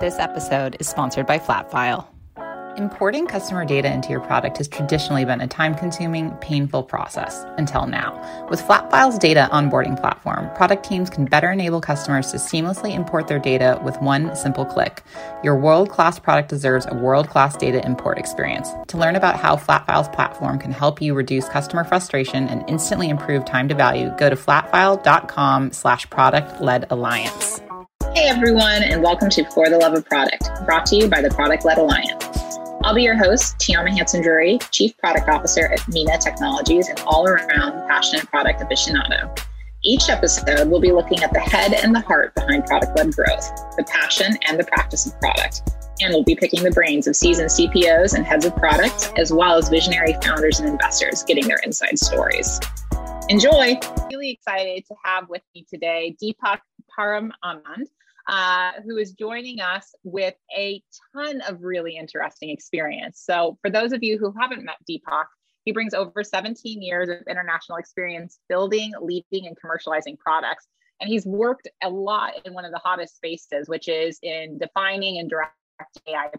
This episode is sponsored by Flatfile. Importing customer data into your product has traditionally been a time consuming, painful process until now. With Flatfile's data onboarding platform, product teams can better enable customers to seamlessly import their data with one simple click. Your world class product deserves a world class data import experience. To learn about how Flatfile's platform can help you reduce customer frustration and instantly improve time to value, go to flatfile.com slash product led alliance. Hey everyone, and welcome to For the Love of Product, brought to you by the Product Led Alliance. I'll be your host, Tiama Hanson Drury, Chief Product Officer at Mina Technologies and all around passionate product aficionado. Each episode, we'll be looking at the head and the heart behind product led growth, the passion and the practice of product. And we'll be picking the brains of seasoned CPOs and heads of products, as well as visionary founders and investors getting their inside stories. Enjoy! Really excited to have with me today Deepak Param Anand uh, who is joining us with a ton of really interesting experience. So, for those of you who haven't met Deepak, he brings over 17 years of international experience building, leading, and commercializing products. And he's worked a lot in one of the hottest spaces, which is in defining and direct AI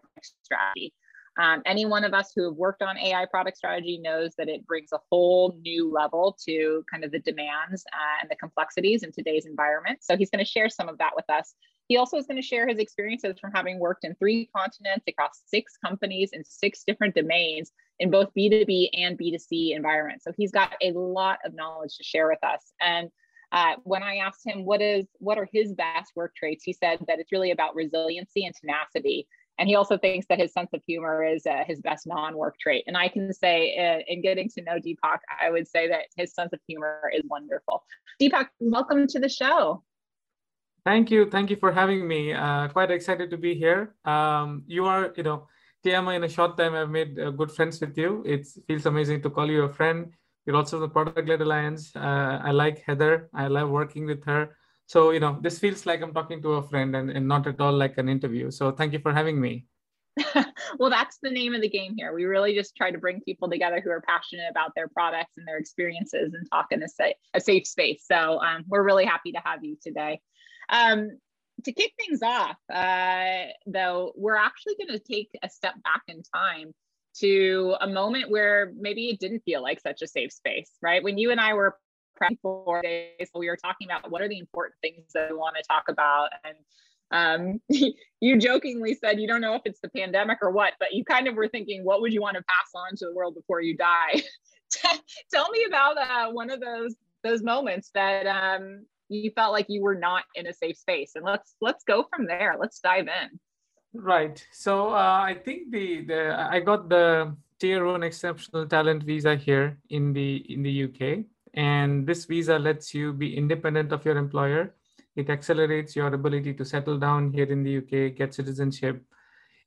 strategy. Um, any one of us who have worked on AI product strategy knows that it brings a whole new level to kind of the demands uh, and the complexities in today's environment. So he's going to share some of that with us. He also is going to share his experiences from having worked in three continents across six companies in six different domains in both B2B and B2C environments. So he's got a lot of knowledge to share with us. And uh, when I asked him what is what are his best work traits, he said that it's really about resiliency and tenacity. And he also thinks that his sense of humor is uh, his best non-work trait. And I can say, uh, in getting to know Deepak, I would say that his sense of humor is wonderful. Deepak, welcome to the show. Thank you. Thank you for having me. Uh, quite excited to be here. Um, you are, you know, Tiama, in a short time, I've made uh, good friends with you. It feels amazing to call you a friend. You're also the Product Led Alliance. Uh, I like Heather. I love working with her. So, you know, this feels like I'm talking to a friend and, and not at all like an interview. So thank you for having me. well, that's the name of the game here. We really just try to bring people together who are passionate about their products and their experiences and talk in a, safe, a safe space. So um, we're really happy to have you today. Um, to kick things off, uh, though, we're actually going to take a step back in time to a moment where maybe it didn't feel like such a safe space, right? When you and I were prepping for days, we were talking about what are the important things that we want to talk about. And um, you jokingly said you don't know if it's the pandemic or what, but you kind of were thinking, what would you want to pass on to the world before you die? Tell me about uh, one of those those moments that um, you felt like you were not in a safe space and let's let's go from there. Let's dive in. Right. So uh, i think the the i got the tier one exceptional talent visa here in the in the uk and this visa lets you be independent of your employer. It accelerates your ability to settle down here in the uk get citizenship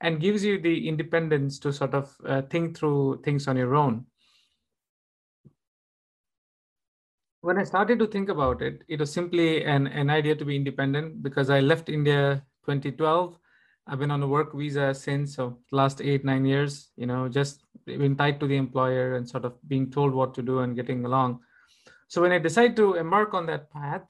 and gives you the independence to sort of uh, think through things on your own when I started to think about it, it was simply an, an idea to be independent because I left India 2012. I've been on a work visa since, so last eight, nine years, you know, just been tied to the employer and sort of being told what to do and getting along. So when I decided to embark on that path,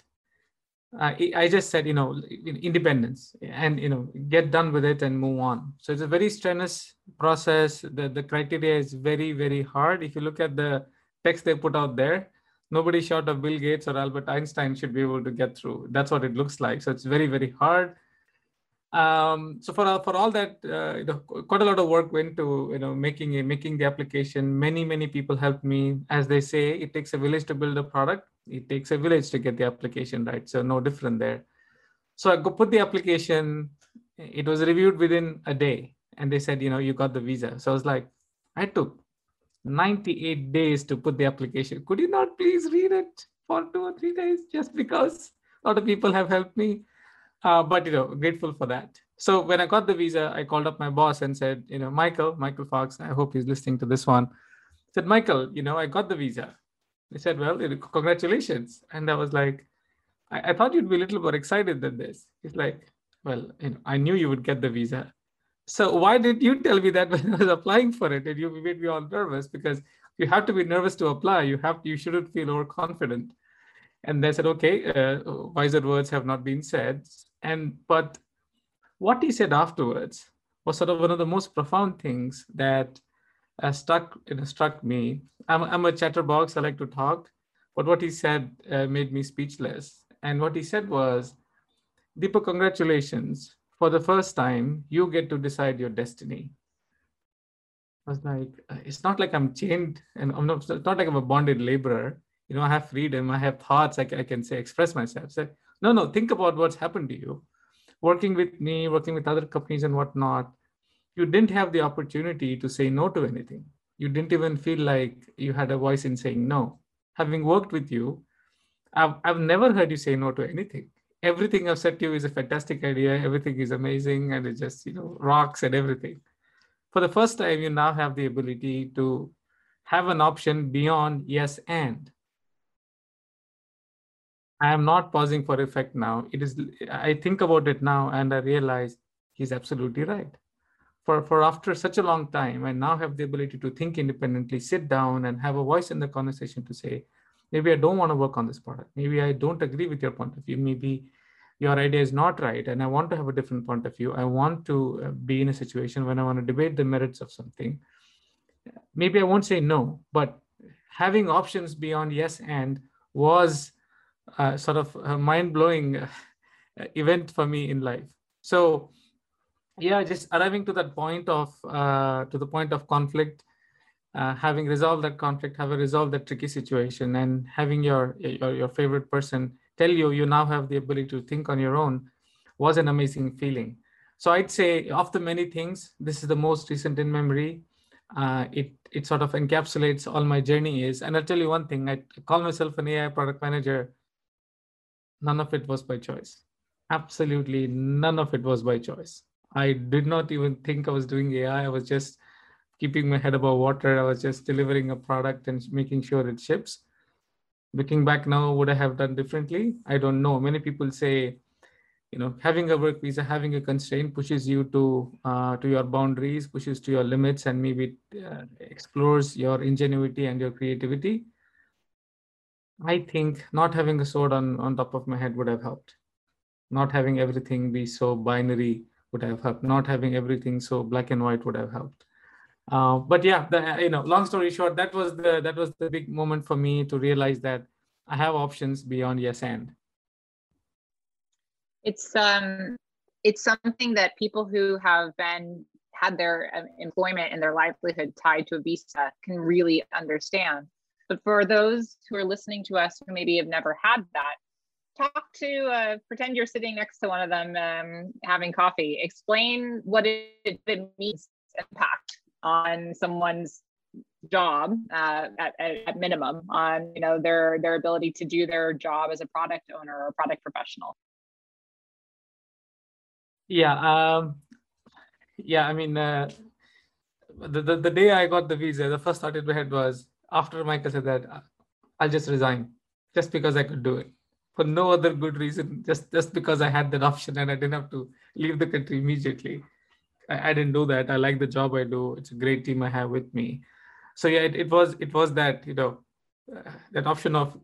I, I just said, you know, independence and, you know, get done with it and move on. So it's a very strenuous process. The, the criteria is very, very hard. If you look at the text they put out there, nobody short of Bill Gates or Albert Einstein should be able to get through. That's what it looks like. So it's very, very hard. Um, so for for all that, uh, you know, quite a lot of work went to you know making a, making the application. Many many people helped me. As they say, it takes a village to build a product. It takes a village to get the application right. So no different there. So I put the application. It was reviewed within a day, and they said, you know, you got the visa. So I was like, I took 98 days to put the application. Could you not please read it for two or three days just because a lot of people have helped me? Uh, but, you know, grateful for that. So when I got the visa, I called up my boss and said, you know, Michael, Michael Fox, I hope he's listening to this one. I said, Michael, you know, I got the visa. He said, well, congratulations. And I was like, I, I thought you'd be a little more excited than this. He's like, well, you know, I knew you would get the visa. So why did you tell me that when I was applying for it? And you made me all nervous because you have to be nervous to apply. You have you shouldn't feel overconfident. And they said, okay, uh, wiser words have not been said. And but what he said afterwards was sort of one of the most profound things that uh, stuck you know, struck me. I'm, I'm a chatterbox. I like to talk, but what he said uh, made me speechless. And what he said was, Deepak, congratulations. For the first time, you get to decide your destiny. I was like, uh, it's not like I'm chained and I'm not, it's not like I'm a bonded laborer. You know, I have freedom, I have thoughts, I, I can say, express myself. So, no, no, think about what's happened to you. Working with me, working with other companies and whatnot, you didn't have the opportunity to say no to anything. You didn't even feel like you had a voice in saying no. Having worked with you, I've, I've never heard you say no to anything. Everything I've said to you is a fantastic idea. Everything is amazing and it just, you know, rocks and everything. For the first time, you now have the ability to have an option beyond yes and. I am not pausing for effect now. It is, I think about it now and I realize he's absolutely right for, for after such a long time, I now have the ability to think independently, sit down and have a voice in the conversation to say, maybe I don't want to work on this product. Maybe I don't agree with your point of view. Maybe your idea is not right and I want to have a different point of view. I want to uh, be in a situation when I want to debate the merits of something. Maybe I won't say no, but having options beyond yes and was uh, sort of a mind blowing uh, event for me in life. So yeah just arriving to that point of uh, to the point of conflict uh, having resolved that conflict having resolved that tricky situation and having your, your your favorite person tell you you now have the ability to think on your own was an amazing feeling. So i'd say of the many things this is the most recent in memory. Uh, it it sort of encapsulates all my journey is and i'll tell you one thing i call myself an ai product manager. None of it was by choice. Absolutely none of it was by choice. I did not even think I was doing AI. I was just keeping my head above water. I was just delivering a product and making sure it ships. Looking back now, would I have done differently? I don't know. Many people say, you know, having a work visa, having a constraint pushes you to uh, to your boundaries, pushes to your limits, and maybe uh, explores your ingenuity and your creativity. I think not having a sword on on top of my head would have helped. Not having everything be so binary would have helped. Not having everything so black and white would have helped. Uh, but yeah, the, you know, long story short, that was the that was the big moment for me to realize that I have options beyond yes and. It's um, it's something that people who have been had their um, employment and their livelihood tied to a visa can really understand. But for those who are listening to us who maybe have never had that, talk to uh, pretend you're sitting next to one of them um, having coffee explain what it, it means impact on someone's job uh, at, at minimum on you know their their ability to do their job as a product owner or product professional yeah um yeah i mean uh, the, the the day i got the visa the first thought in my head was after michael said that i'll just resign just because i could do it for no other good reason, just just because I had that option and I didn't have to leave the country immediately. I, I didn't do that. I like the job I do. It's a great team I have with me. So yeah, it, it was it was that you know uh, that option of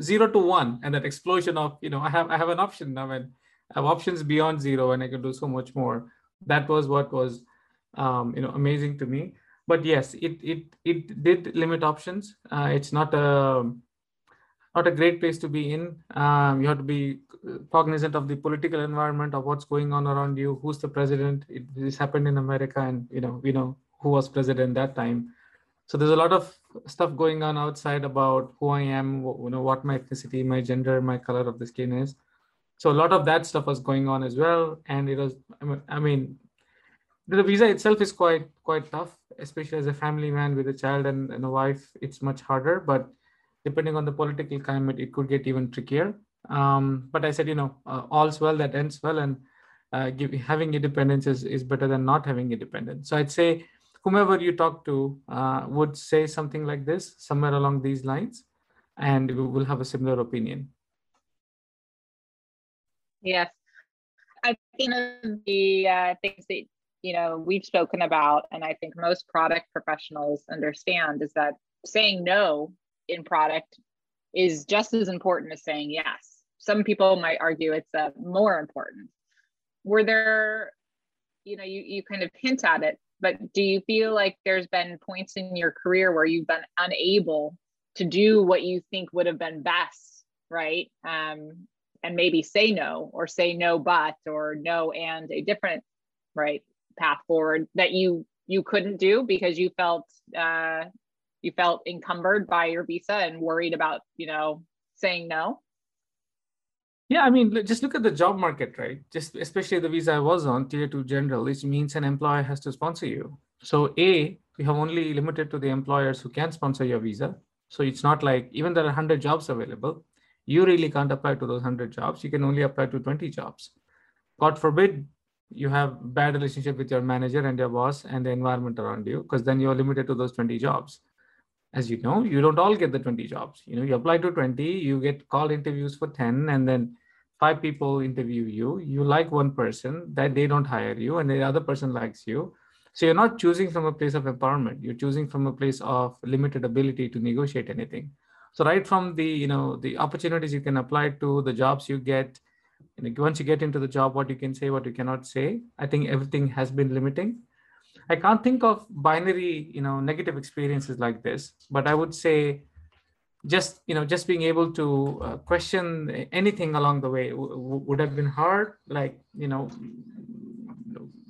zero to one and that explosion of you know I have I have an option now and I have options beyond zero and I can do so much more. That was what was um, you know amazing to me. But yes, it it it did limit options. Uh, it's not a not a great place to be in. Um, you have to be cognizant of the political environment of what's going on around you. Who's the president? It, this happened in America, and you know, we know who was president that time. So there's a lot of stuff going on outside about who I am, you know, what my ethnicity, my gender, my color of the skin is. So a lot of that stuff was going on as well, and it was. I mean, the visa itself is quite quite tough, especially as a family man with a child and, and a wife. It's much harder, but depending on the political climate, it could get even trickier. Um, but I said, you know, uh, all's well that ends well, and uh, give, having independence is, is better than not having independence. So I'd say whomever you talk to uh, would say something like this, somewhere along these lines, and we will have a similar opinion. Yes, I think the uh, things that you know we've spoken about, and I think most product professionals understand, is that saying no in product is just as important as saying yes. Some people might argue it's uh, more important. were there, you know, you, you kind of hint at it, but do you feel like there's been points in your career where you've been unable to do what you think would have been best, right? Um, and maybe say no or say no but or no and a different right path forward that you you couldn't do because you felt uh, you felt encumbered by your visa and worried about you know saying no? Yeah i mean just look at the job market right? Just especially the visa i was on tier 2 general which means an employer has to sponsor you. So a we have only limited to the employers who can sponsor your visa. So it's not like even there are 100 jobs available you really can't apply to those 100 jobs. You can only apply to 20 jobs. God forbid you have bad relationship with your manager and your boss and the environment around you because then you're limited to those 20 jobs as you know you don't all get the 20 jobs. You know you apply to 20 you get called interviews for 10 and then five people interview you. You like one person that they don't hire you and the other person likes you. So you're not choosing from a place of empowerment. You're choosing from a place of limited ability to negotiate anything. So right from the you know the opportunities you can apply to the jobs you get once you get into the job what you can say what you cannot say i think everything has been limiting i can't think of binary you know negative experiences like this but i would say just you know just being able to uh, question anything along the way would have been hard. Like you know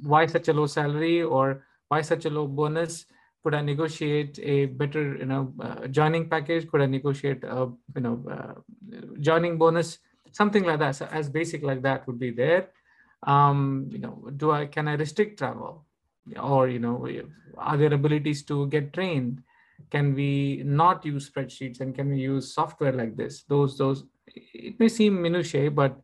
why such a low salary or why such a low bonus? Could i negotiate a better you know uh, joining package? Could i negotiate a you know uh, joining bonus? Something like that. So as basic like that would be there. Um, you know do i can i restrict travel or you know are there abilities to get trained? Can we not use spreadsheets and can we use software like this? Those those it may seem minutiae but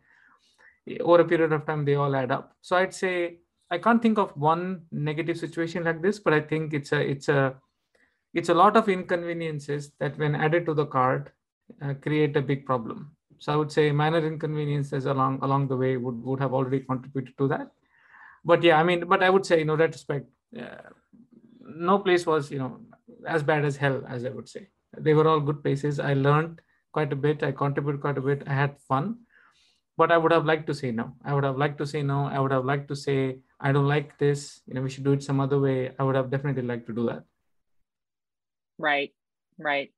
over a period of time they all add up. So i'd say i can't think of one negative situation like this but i think it's a it's a it's a lot of inconveniences that when added to the card uh, create a big problem. So I would say minor inconveniences along along the way would, would have already contributed to that. But yeah, I mean, but I would say, you know, retrospect, uh, no place was, you know, as bad as hell, as I would say. They were all good places. I learned quite a bit. I contributed quite a bit. I had fun. But I would have liked to say no. I would have liked to say no. I would have liked to say, I don't like this. You know, we should do it some other way. I would have definitely liked to do that. Right, right.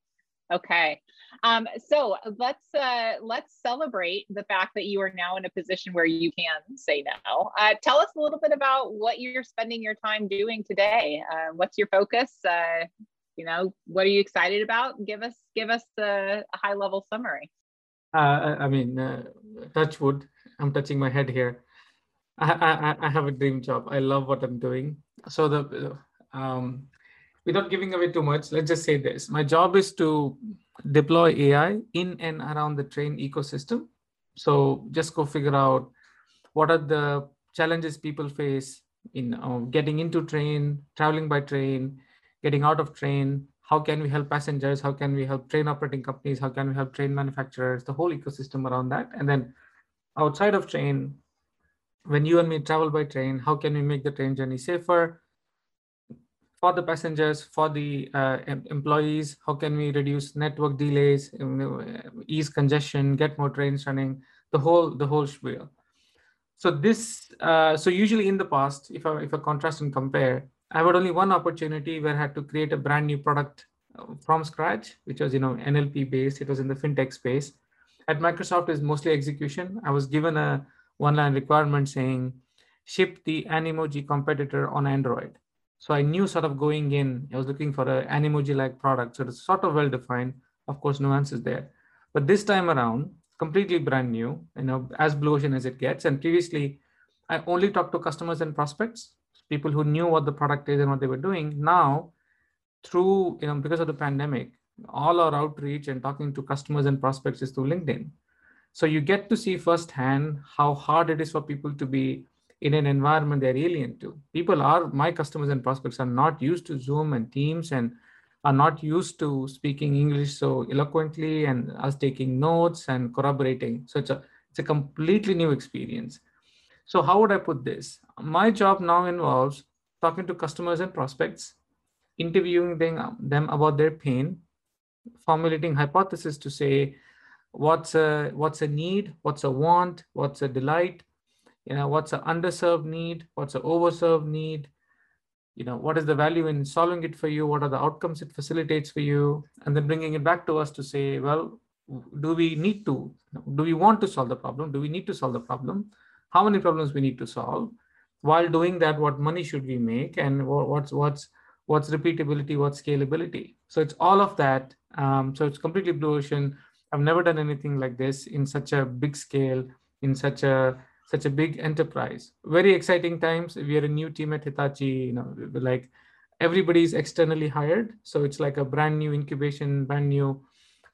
Okay. Um, so let's uh, let's celebrate the fact that you are now in a position where you can say no. Uh, tell us a little bit about what you're spending your time doing today. Uh, what's your focus? Uh, you know, what are you excited about? Give us give us a, a high level summary. Uh, I mean, uh, touch wood. I'm touching my head here. I, I, I have a dream job. I love what I'm doing. So the um, without giving away too much, let's just say this. My job is to deploy AI in and around the train ecosystem. So just go figure out what are the challenges people face in uh, getting into train, traveling by train, getting out of train. How can we help passengers? How can we help train operating companies? How can we help train manufacturers? The whole ecosystem around that. And then outside of train, when you and me travel by train, how can we make the train journey safer? For the passengers, for the uh, employees, how can we reduce network delays, ease congestion, get more trains running, the whole the whole spiel. So this, uh, so usually in the past, if I if I contrast and compare, I had only one opportunity where I had to create a brand new product uh, from scratch, which was you know NLP based. It was in the fintech space. At Microsoft, is mostly execution. I was given a one line requirement saying, ship the Animoji competitor on Android so I knew sort of going in, I was looking for an Animoji like product. So it's sort of well defined. Of course, nuances there. But this time around, completely brand new, you know, as blue ocean as it gets. And previously, I only talked to customers and prospects, people who knew what the product is and what they were doing. Now, through, you know, because of the pandemic, all our outreach and talking to customers and prospects is through LinkedIn. So you get to see firsthand how hard it is for people to be in an environment they're alien to. People are, my customers and prospects are not used to Zoom and Teams and are not used to speaking English so eloquently and us taking notes and corroborating. So it's a, it's a completely new experience. So how would I put this? My job now involves talking to customers and prospects, interviewing them, them about their pain, formulating hypothesis to say what's a what's a need, what's a want, what's a delight, you know what's an underserved need? What's an overserved need? You know what is the value in solving it for you? What are the outcomes it facilitates for you? And then bringing it back to us to say well do we need to do we want to solve the problem? Do we need to solve the problem? How many problems we need to solve? While doing that what money should we make? And what's what's what's repeatability? What's scalability? So it's all of that. Um, so it's completely blue ocean. I've never done anything like this in such a big scale in such a such a big enterprise. Very exciting times. We are a new team at hitachi you know like everybody's externally hired. So it's like a brand new incubation brand new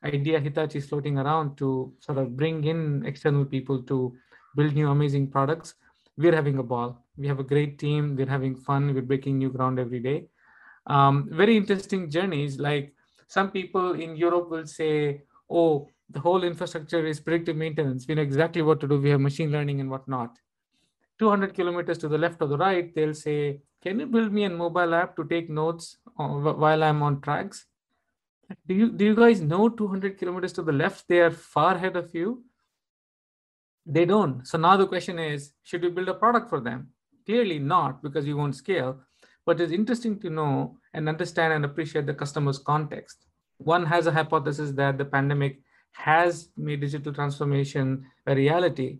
idea hitachi is floating around to sort of bring in external people to build new amazing products. We're having a ball. We have a great team. We're having fun. We're breaking new ground every day. Um, very interesting journeys. Like some people in europe will say oh the whole infrastructure is predictive maintenance. We know exactly what to do. We have machine learning and whatnot. 200 kilometers to the left or the right they'll say can you build me a mobile app to take notes uh, while i'm on tracks? Do you do you guys know 200 kilometers to the left? They are far ahead of you. They don't. So now the question is should we build a product for them? Clearly not because you won't scale. But it's interesting to know and understand and appreciate the customer's context. One has a hypothesis that the pandemic has made digital transformation a reality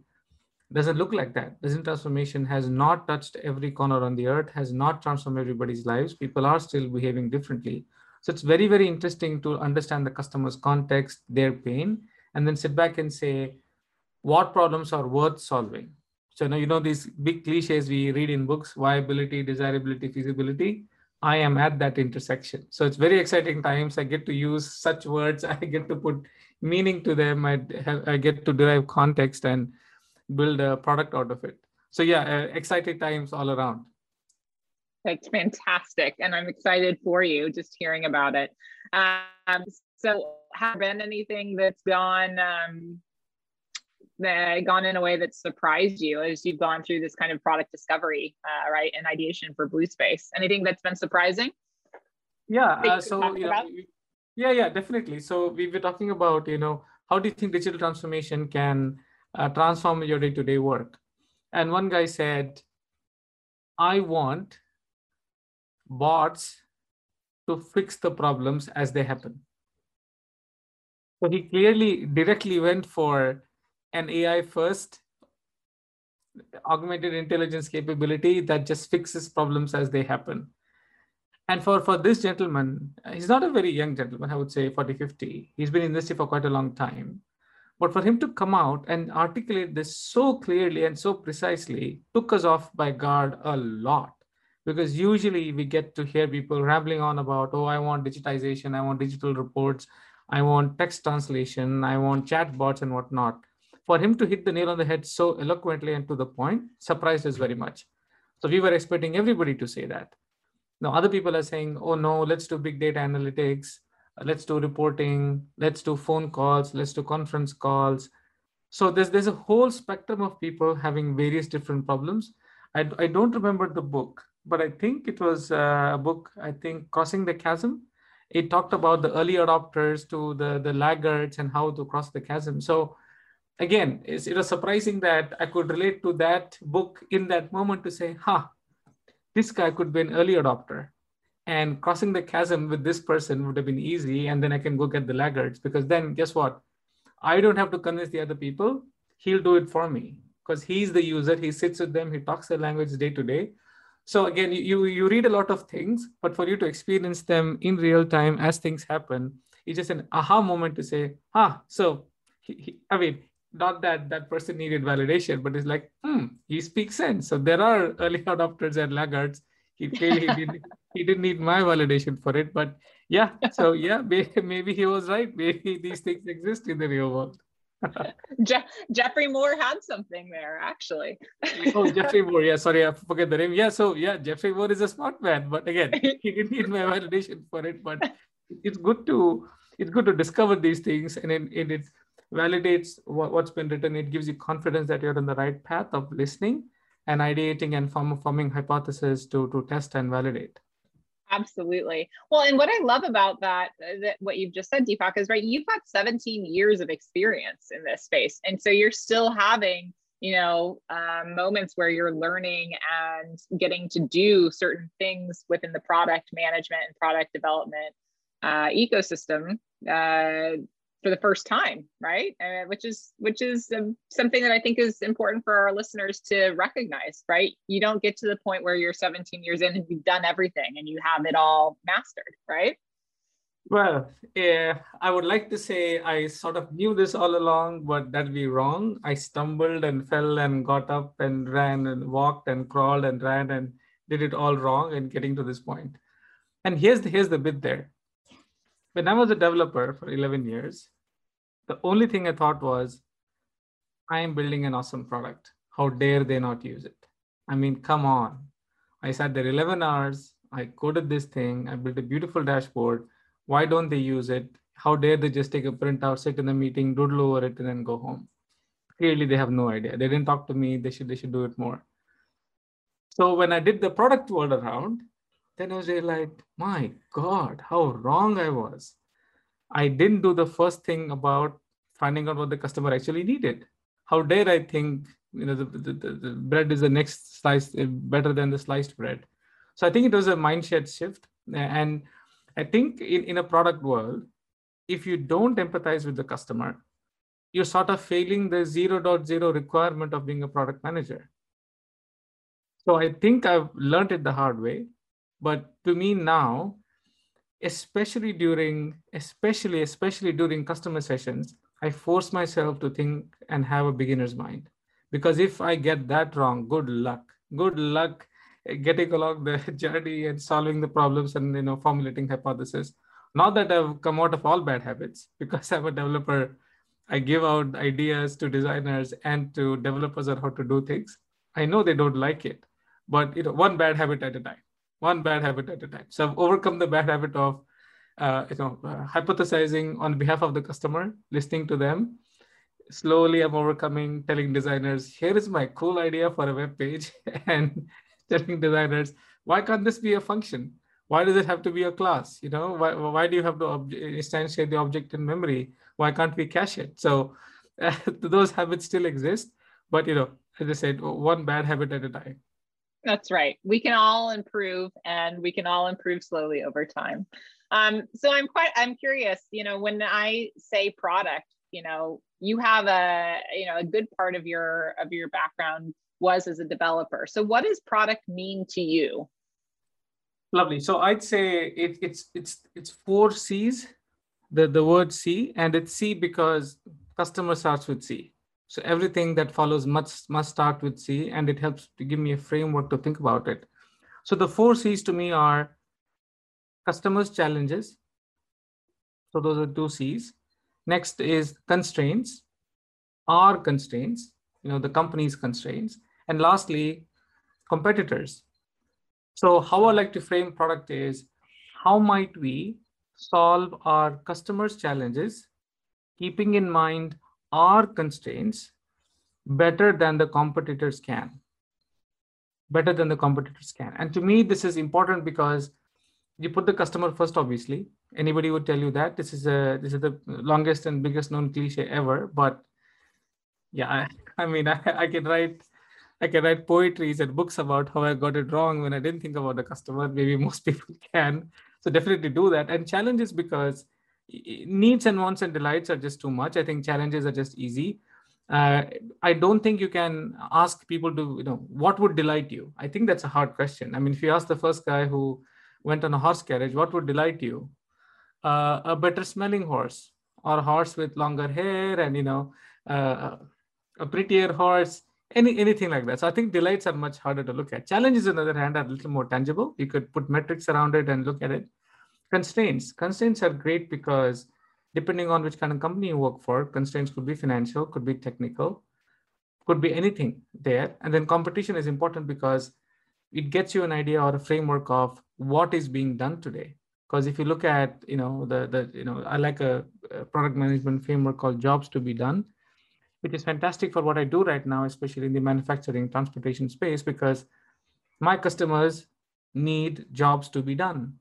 doesn't look like that digital transformation has not touched every corner on the earth has not transformed everybody's lives people are still behaving differently so it's very, very interesting to understand the customer's context, their pain, and then sit back and say, what problems are worth solving? So now you know these big cliches we read in books, viability, desirability, feasibility. I am at that intersection. So it's very exciting times. I get to use such words. I get to put meaning to them. I, I get to derive context and build a product out of it. So yeah, uh, exciting times all around. That's fantastic. And I'm excited for you just hearing about it. Um, so, have been anything that's gone um, that gone in a way that surprised you as you've gone through this kind of product discovery, uh, right, and ideation for Blue Space? Anything that's been surprising? Yeah. Uh, so, you know, yeah, yeah, definitely. So, we were talking about, you know, how do you think digital transformation can uh, transform your day to day work? And one guy said, I want bots to fix the problems as they happen. So he clearly directly went for an AI first augmented intelligence capability that just fixes problems as they happen. And for, for this gentleman, uh, he's not a very young gentleman, I would say 40, 50. He's been in this for quite a long time. But for him to come out and articulate this so clearly and so precisely took us off by guard a lot because usually we get to hear people rambling on about oh i want digitization i want digital reports i want text translation i want chatbots and whatnot for him to hit the nail on the head so eloquently and to the point surprised us very much so we were expecting everybody to say that now other people are saying oh no let's do big data analytics. Let's do reporting. Let's do phone calls. Let's do conference calls. So there's there's a whole spectrum of people having various different problems. I, I don't remember the book but I think it was uh, a book, I think Crossing the Chasm. It talked about the early adopters to the, the laggards and how to cross the chasm. So again, it was surprising that I could relate to that book in that moment to say, huh, this guy could be an early adopter. And crossing the chasm with this person would have been easy. And then I can go get the laggards because then guess what? I don't have to convince the other people. He'll do it for me because he's the user. He sits with them. He talks their language day to day so again you you read a lot of things but for you to experience them in real time as things happen it's just an aha moment to say ah so he, he, i mean not that that person needed validation but it's like hmm he speaks sense so there are early adopters and laggards he clearly he, did, he didn't need my validation for it but yeah so yeah maybe, maybe he was right maybe these things exist in the real world Je- Geoffrey Moore had something there, actually. oh, Geoffrey Moore. Yeah, sorry, I forget the name. Yeah, so yeah, Geoffrey Moore is a smart man, but again, he didn't need my validation for it. But it's good to it's good to discover these things, and it, it, it validates what, what's been written. It gives you confidence that you're on the right path of listening and ideating and form, forming hypotheses to to test and validate. Absolutely. Well, and what I love about that, uh, that what you've just said, Deepak, is right. You've got 17 years of experience in this space, and so you're still having you know um, moments where you're learning and getting to do certain things within the product management and product development uh, ecosystem uh, for the first time right uh, which is which is um, something that i think is important for our listeners to recognize right you don't get to the point where you're 17 years in and you've done everything and you have it all mastered right well, yeah, I would like to say I sort of knew this all along, but that'd be wrong. I stumbled and fell and got up and ran and walked and crawled and ran and did it all wrong and getting to this point. And here's the, here's the bit there. When I was a developer for 11 years, the only thing I thought was, I am building an awesome product. How dare they not use it? I mean, come on. I sat there 11 hours. I coded this thing. I built a beautiful dashboard why don't they use it? How dare they just take a printout, sit in a meeting, doodle over it, and then go home? Clearly, they have no idea. They didn't talk to me. They should they should do it more. So when I did the product world around, then I was like, my God, how wrong I was. I didn't do the first thing about finding out what the customer actually needed. How dare I think you know the, the, the, the bread is the next slice eh, better than the sliced bread. So I think it was a mindset shift. And I think in, in a product world, if you don't empathize with the customer, you're sort of failing the 0.0 requirement of being a product manager. So I think I've learned it the hard way. But to me now, especially during, especially, especially during customer sessions, I force myself to think and have a beginner's mind. Because if I get that wrong, good luck. Good luck getting along the journey and solving the problems and you know formulating hypotheses not that i've come out of all bad habits because i'm a developer i give out ideas to designers and to developers on how to do things i know they don't like it but you know one bad habit at a time one bad habit at a time so i've overcome the bad habit of uh, you know uh, hypothesizing on behalf of the customer listening to them slowly i'm overcoming telling designers here is my cool idea for a web page and telling designers, why can't this be a function? Why does it have to be a class? You know, why, why do you have to ob- instantiate the object in memory? Why can't we cache it? So uh, those habits still exist, but you know, as I said, one bad habit at a time. That's right. We can all improve, and we can all improve slowly over time. Um, so I'm quite I'm curious. You know, when I say product, you know, you have a you know a good part of your of your background was as a developer. So what does product mean to you? Lovely. So I'd say it, it's it's it's four C's, the, the word C, and it's C because customer starts with C. So everything that follows must must start with C, and it helps to give me a framework to think about it. So the four C's to me are customers' challenges. So those are two C's. Next is constraints, our constraints, you know, the company's constraints. And lastly, competitors. So how I like to frame product is how might we solve our customers' challenges, keeping in mind our constraints better than the competitors can. Better than the competitors can. And to me, this is important because you put the customer first, obviously. Anybody would tell you that. This is a this is the longest and biggest known cliche ever. But yeah, I, I mean, I, I can write I can write poetries and books about how I got it wrong when I didn't think about the customer. Maybe most people can. So definitely do that. And challenges because needs and wants and delights are just too much. I think challenges are just easy. Uh, I don't think you can ask people to, you know, what would delight you? I think that's a hard question. I mean, if you ask the first guy who went on a horse carriage, what would delight you? Uh, a better smelling horse or a horse with longer hair and, you know, uh, a prettier horse any anything like that. So I think delights are much harder to look at. Challenges, on the other hand, are a little more tangible. You could put metrics around it and look at it. Constraints. Constraints are great because depending on which kind of company you work for, constraints could be financial, could be technical, could be anything there. And then competition is important because it gets you an idea or a framework of what is being done today. Because if you look at, you know, the the you know, I like a, a product management framework called jobs to be done which is fantastic for what I do right now, especially in the manufacturing transportation space, because my customers need jobs to be done.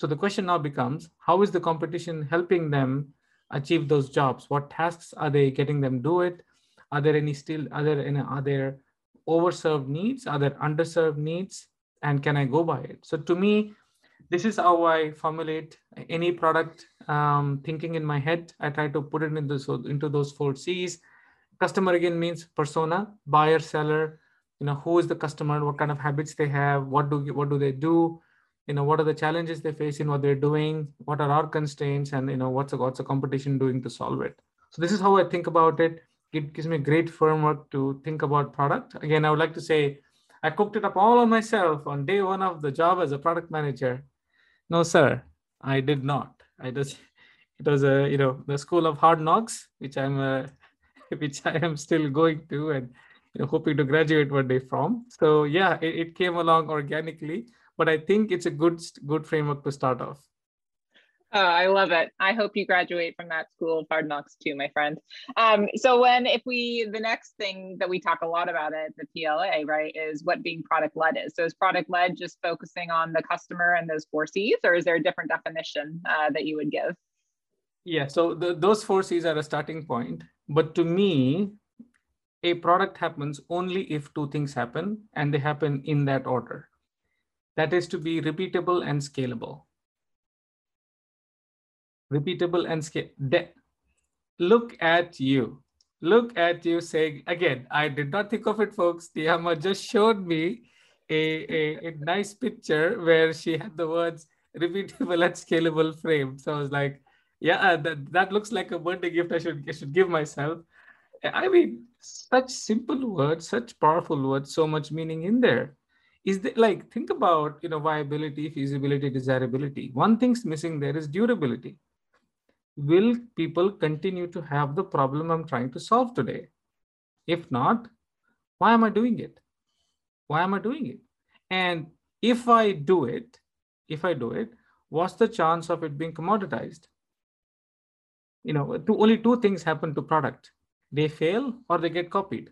So the question now becomes how is the competition helping them achieve those jobs? What tasks are they getting them do it? Are there any still, are there, any, are there overserved needs? Are there underserved needs? And can I go by it? So to me, this is how I formulate any product um, thinking in my head. I try to put it into, so, into those four C's. Customer again means persona, buyer, seller, you know, who is the customer, what kind of habits they have, what do, what do they do, you know, what are the challenges they face in what they're doing, what are our constraints, and, you know, what's the, what's the competition doing to solve it. So this is how I think about it. It gives me great framework to think about product. Again, I would like to say, I cooked it up all on myself on day one of the job as a product manager. No, sir, I did not. I just it was a you know the school of hard knocks, which I'm uh, which I am still going to and you know hoping to graduate one day from. So yeah, it, it came along organically, but I think it's a good good framework to start off. Oh, I love it. I hope you graduate from that school of hard knocks too, my friend. Um, so when if we the next thing that we talk a lot about at the PLA, right, is what being product led is. So is product led just focusing on the customer and those four C's, or is there a different definition uh, that you would give? Yeah, so the, those four C's are a starting point. But to me, a product happens only if two things happen and they happen in that order. That is to be repeatable and scalable repeatable and scale. look at you. Look at you saying, again, I did not think of it, folks. Tiama just showed me a, a, a nice picture where she had the words repeatable and scalable frame. So I was like, yeah, uh, that, that looks like a birthday gift I should, I should give myself. I mean, such simple words, such powerful words, so much meaning in there. Is there like think about you know viability, feasibility, desirability. One thing's missing there is durability will people continue to have the problem I'm trying to solve today? If not, why am I doing it? Why am I doing it? And if I do it, if I do it, what's the chance of it being commoditized? You know, two, only two things happen to product. They fail or they get copied.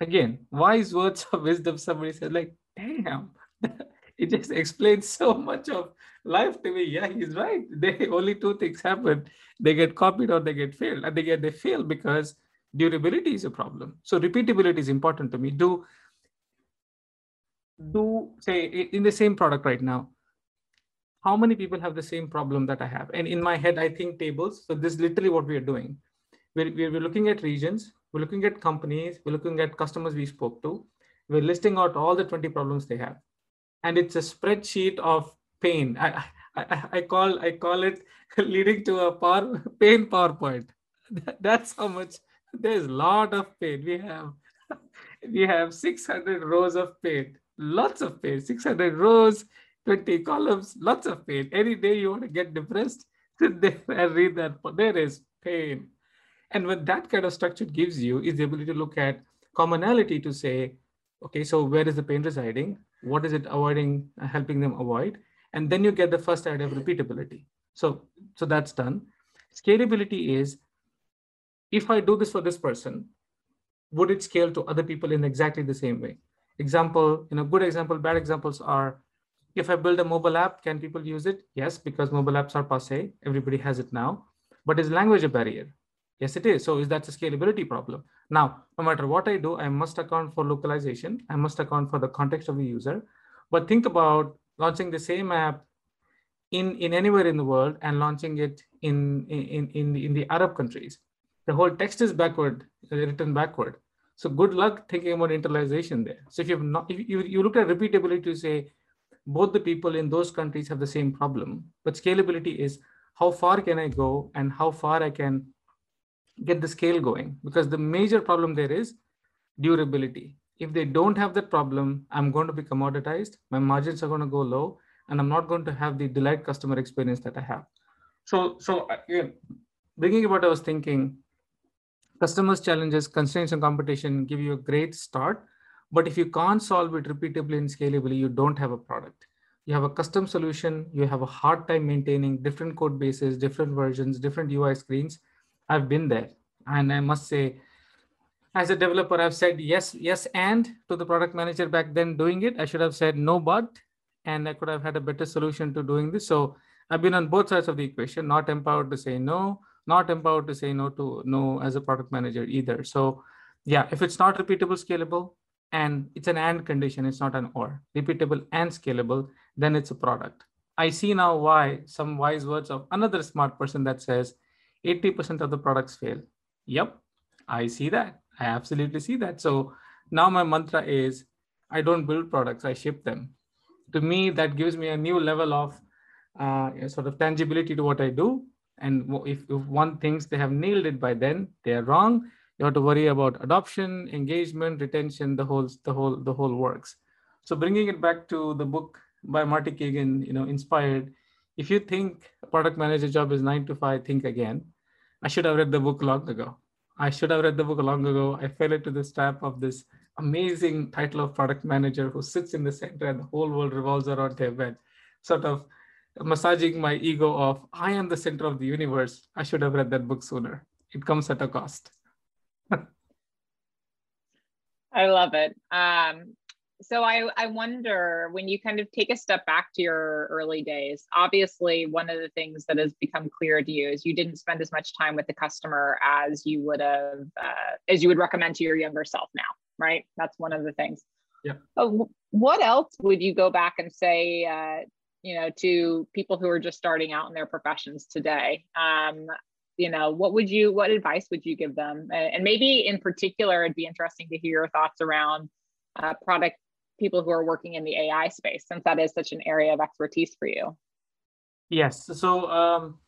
Again, wise words of wisdom, somebody said like, damn, it just explains so much of life to me. Yeah, he's right. They only two things happen: they get copied or they get failed, and they get they fail because durability is a problem. So repeatability is important to me. Do do say in the same product right now how many people have the same problem that i have and in my head i think tables so this is literally what we are doing we're, we're looking at regions we're looking at companies we're looking at customers we spoke to we're listing out all the 20 problems they have and it's a spreadsheet of pain. I, I, I call I call it leading to a power, pain PowerPoint. That's how much there's a lot of pain. We have we have 600 rows of pain, lots of pain, 600 rows, 20 columns, lots of pain. Any day you want to get depressed, sit read that. There is pain. And what that kind of structure gives you is the ability to look at commonality to say, okay, so where is the pain residing? what is it avoiding uh, helping them avoid? And then you get the first idea of repeatability. So so that's done. Scalability is if i do this for this person would it scale to other people in exactly the same way? Example you know good example bad examples are if i build a mobile app can people use it? Yes because mobile apps are passe everybody has it now. But is language a barrier Yes, it is. So is that a scalability problem? Now, no matter what I do, I must account for localization. I must account for the context of the user. But think about launching the same app in, in anywhere in the world and launching it in, in, in, the, in the Arab countries. The whole text is backward, uh, written backward. So good luck thinking about internalization there. So if you have not, if you, you look at repeatability to say both the people in those countries have the same problem, but scalability is how far can I go and how far I can get the scale going because the major problem there is durability. If they don't have that problem, I'm going to be commoditized. My margins are going to go low, and I'm not going to have the delight customer experience that I have. So, so uh, again, bringing what I was thinking, customers' challenges, constraints, and competition give you a great start. But if you can't solve it repeatably and scalably, you don't have a product. You have a custom solution. You have a hard time maintaining different code bases, different versions, different UI screens I've been there. And I must say, as a developer, I've said yes, yes, and to the product manager back then doing it. I should have said no, but, and I could have had a better solution to doing this. So I've been on both sides of the equation, not empowered to say no, not empowered to say no to no as a product manager either. So yeah, if it's not repeatable, scalable, and it's an and condition, it's not an or, repeatable and scalable, then it's a product. I see now why some wise words of another smart person that says 80% of the products fail. Yep, I see that. I absolutely see that. So now my mantra is I don't build products, I ship them. To me, that gives me a new level of uh, sort of tangibility to what I do. And if, if one thinks they have nailed it by then, they are wrong. You have to worry about adoption, engagement, retention, the whole, the whole, the whole works. So bringing it back to the book by Marty Cagan, you know, inspired. If you think a product manager job is nine to five, think again. I should have read the book long ago. I should have read the book long ago. I fell into this trap of this amazing title of product manager who sits in the center and the whole world revolves around him and sort of massaging my ego of I am the center of the universe. I should have read that book sooner. It comes at a cost. I love it. Um, so I, I wonder when you kind of take a step back to your early days obviously one of the things that has become clear to you is you didn't spend as much time with the customer as you would have uh, as you would recommend to your younger self now right? That's one of the things. Yeah. Uh, what else would you go back and say uh, you know to people who are just starting out in their professions today? Um, you know what would you what advice would you give them? And maybe in particular it'd be interesting to hear your thoughts around uh, product people who are working in the AI space, since that is such an area of expertise for you. Yes. So, um,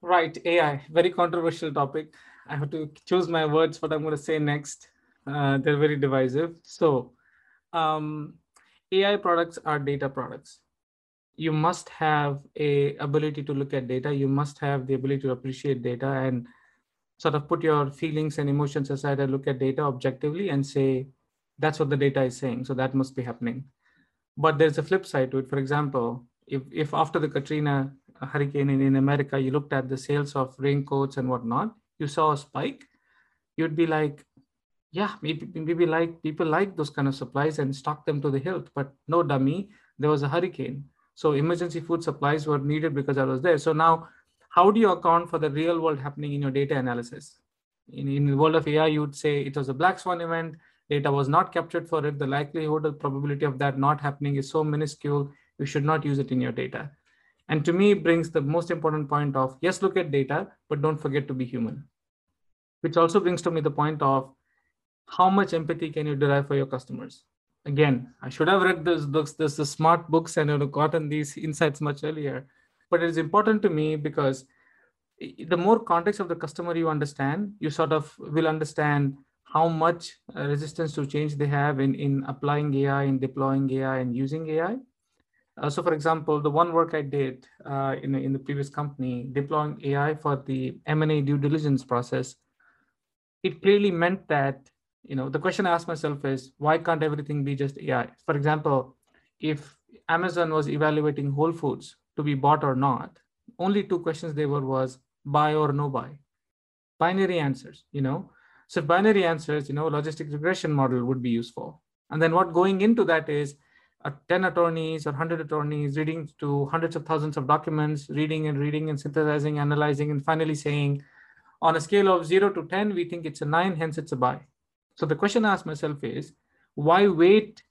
right, AI, very controversial topic. I have to choose my words, what I'm going to say next. Uh, they're very divisive. So, um, AI products are data products. You must have a ability to look at data. You must have the ability to appreciate data and sort of put your feelings and emotions aside and look at data objectively and say, that's what the data is saying. So that must be happening. But there's a flip side to it. For example, if, if after the Katrina hurricane in, in America, you looked at the sales of raincoats and whatnot, you saw a spike, you'd be like, yeah, maybe, maybe like people like those kind of supplies and stock them to the hilt. But no dummy, there was a hurricane. So emergency food supplies were needed because I was there. So now, how do you account for the real world happening in your data analysis? In, in the world of AI, you would say it was a black swan event data was not captured for it, the likelihood or probability of that not happening is so minuscule, you should not use it in your data. And to me, brings the most important point of yes, look at data, but don't forget to be human. Which also brings to me the point of how much empathy can you derive for your customers? Again, I should have read those books, this the smart books, and I would have gotten these insights much earlier. But it is important to me because the more context of the customer you understand, you sort of will understand how much uh, resistance to change they have in, in applying AI, in deploying AI, and using AI. Uh, so, for example, the one work I did uh, in, in the previous company, deploying AI for the M&A due diligence process, it clearly meant that, you know, the question I asked myself is, why can't everything be just AI? For example, if Amazon was evaluating Whole Foods to be bought or not, only two questions they were was buy or no buy. Binary answers, you know, so binary answers, you know, logistic regression model would be useful. And then what going into that is uh, 10 attorneys or 100 attorneys reading to hundreds of thousands of documents, reading and reading and synthesizing, analyzing, and finally saying, on a scale of zero to 10, we think it's a nine, hence it's a buy. So the question I ask myself is, why wait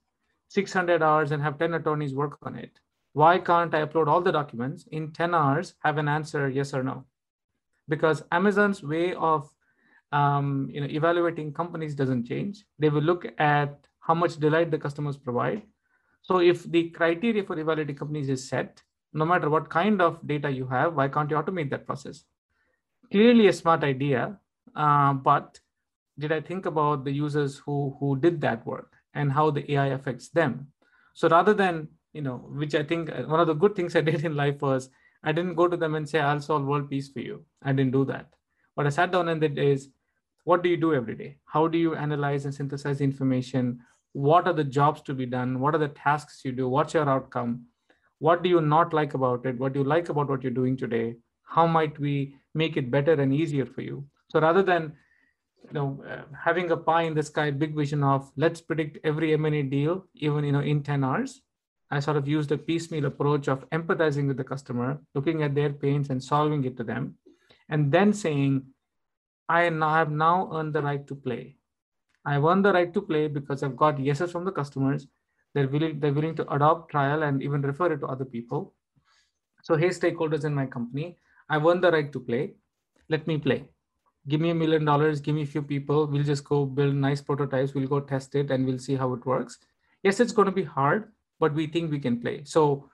600 hours and have 10 attorneys work on it? Why can't I upload all the documents in 10 hours, have an answer yes or no? Because Amazon's way of um, you know, evaluating companies doesn't change. They will look at how much delight the customers provide. So if the criteria for evaluating companies is set, no matter what kind of data you have, why can't you automate that process? Clearly a smart idea, uh, but did I think about the users who, who did that work and how the AI affects them? So rather than, you know, which I think uh, one of the good things I did in life was I didn't go to them and say, I'll solve world peace for you. I didn't do that. What I sat down and did is what do you do every day? How do you analyze and synthesize information? What are the jobs to be done? What are the tasks you do? What's your outcome? What do you not like about it? What do you like about what you're doing today? How might we make it better and easier for you? So rather than you know uh, having a pie in the sky big vision of let's predict every m&a deal even you know in 10 hours i sort of used a piecemeal approach of empathizing with the customer looking at their pains and solving it to them and then saying I have now earned the right to play. I won the right to play because I've got yeses from the customers. They're willing, they're willing to adopt, trial, and even refer it to other people. So, hey, stakeholders in my company, I won the right to play. Let me play. Give me a million dollars, give me a few people. We'll just go build nice prototypes. We'll go test it and we'll see how it works. Yes, it's going to be hard, but we think we can play. So,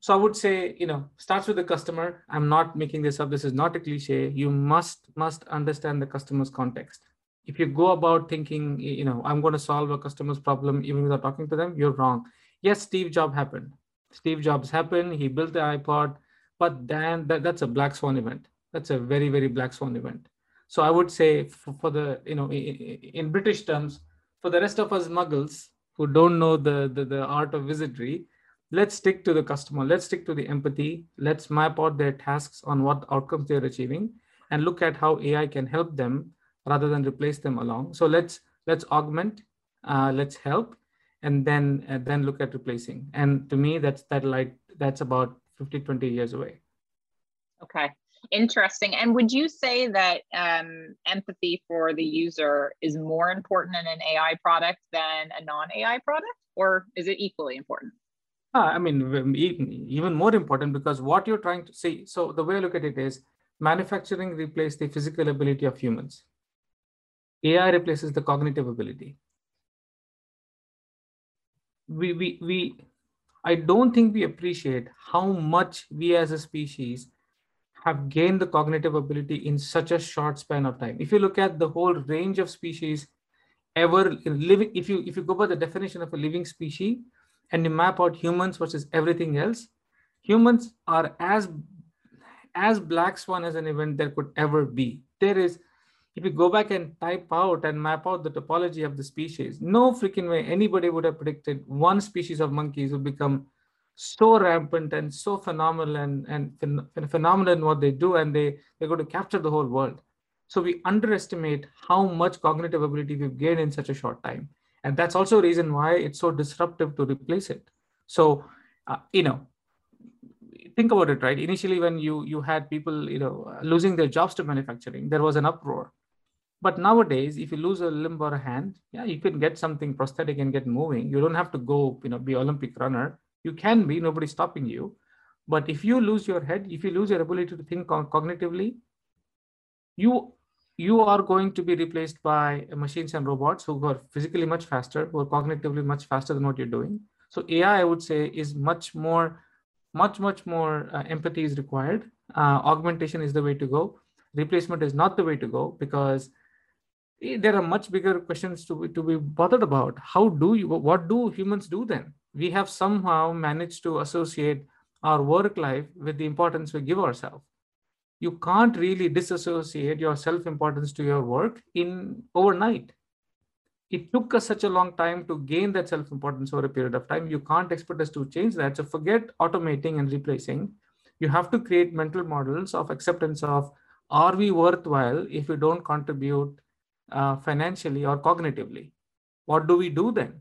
so I would say, you know, starts with the customer. I'm not making this up. This is not a cliche. You must must understand the customer's context. If you go about thinking, you know, I'm going to solve a customer's problem even without talking to them, you're wrong. Yes, Steve Jobs happened. Steve Jobs happened. He built the iPod, but then that, that's a black swan event. That's a very very black swan event. So I would say for, for the you know in, British terms, for the rest of us muggles who don't know the, the, the art of wizardry, let's stick to the customer. Let's stick to the empathy. Let's map out their tasks on what outcomes they're achieving and look at how ai can help them rather than replace them along. So let's let's augment uh, let's help and then uh, then look at replacing. And to me that's that like that's about 50 20 years away. Okay. Interesting. And would you say that um, empathy for the user is more important in an ai product than a non-ai product or is it equally important Ah, I mean, even more important because what you're trying to see. So the way I look at it is manufacturing replaces the physical ability of humans. AI replaces the cognitive ability. We, we, we, I don't think we appreciate how much we as a species have gained the cognitive ability in such a short span of time. If you look at the whole range of species ever living, if you if you go by the definition of a living species, and you map out humans versus everything else, humans are as as black swan as an event there could ever be. There is, if you go back and type out and map out the topology of the species, no freaking way anybody would have predicted one species of monkeys would become so rampant and so phenomenal and, and phen- phenomenal in what they do, and they, they're going to capture the whole world. So we underestimate how much cognitive ability we've gained in such a short time and that's also a reason why it's so disruptive to replace it. So uh, you know think about it right? Initially when you you had people you know losing their jobs to manufacturing there was an uproar. But nowadays if you lose a limb or a hand yeah you can get something prosthetic and get moving. You don't have to go you know be olympic runner. You can be nobody's stopping you. But if you lose your head if you lose your ability to think cognitively you you are going to be replaced by machines and robots who are physically much faster, who are cognitively much faster than what you're doing. So AI, I would say, is much more, much, much more uh, empathy is required. Uh, augmentation is the way to go. Replacement is not the way to go because eh, there are much bigger questions to be, to be bothered about. How do you, what do humans do then? We have somehow managed to associate our work life with the importance we give ourselves you can't really disassociate your self-importance to your work in overnight. It took us such a long time to gain that self-importance over a period of time. You can't expect us to change that. So forget automating and replacing. You have to create mental models of acceptance of are we worthwhile if we don't contribute uh, financially or cognitively? What do we do then?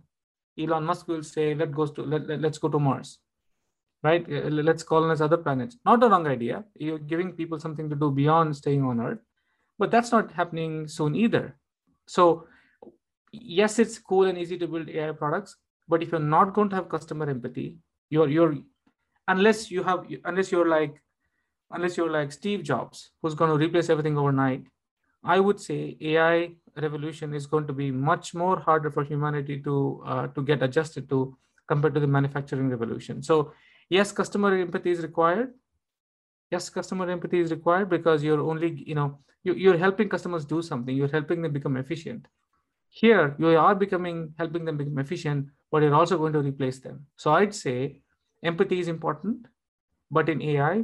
Elon musk will say let to let, let, let's go to mars right? Uh, let's colonize other planets. Not a wrong idea. You're giving people something to do beyond staying on Earth, but that's not happening soon either. So, yes, it's cool and easy to build AI products, but if you're not going to have customer empathy, you're you're unless you have unless you're like unless you're like Steve Jobs, who's going to replace everything overnight, I would say AI revolution is going to be much more harder for humanity to uh, to get adjusted to compared to the manufacturing revolution. So yes customer empathy is required. Yes customer empathy is required because you're only you know you, you're helping customers do something. You're helping them become efficient. Here you are becoming helping them become efficient but you're also going to replace them. So i'd say empathy is important but in ai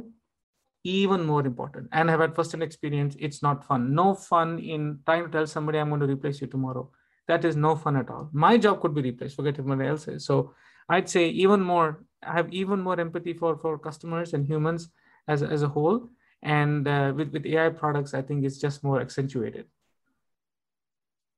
even more important. And i've had first-hand experience. It's not fun. No fun in trying to tell somebody i'm going to replace you tomorrow. That is no fun at all. My job could be replaced. Forget everybody else's so i'd say even more have even more empathy for for customers and humans as, as a whole. And uh, with, with ai products i think it's just more accentuated.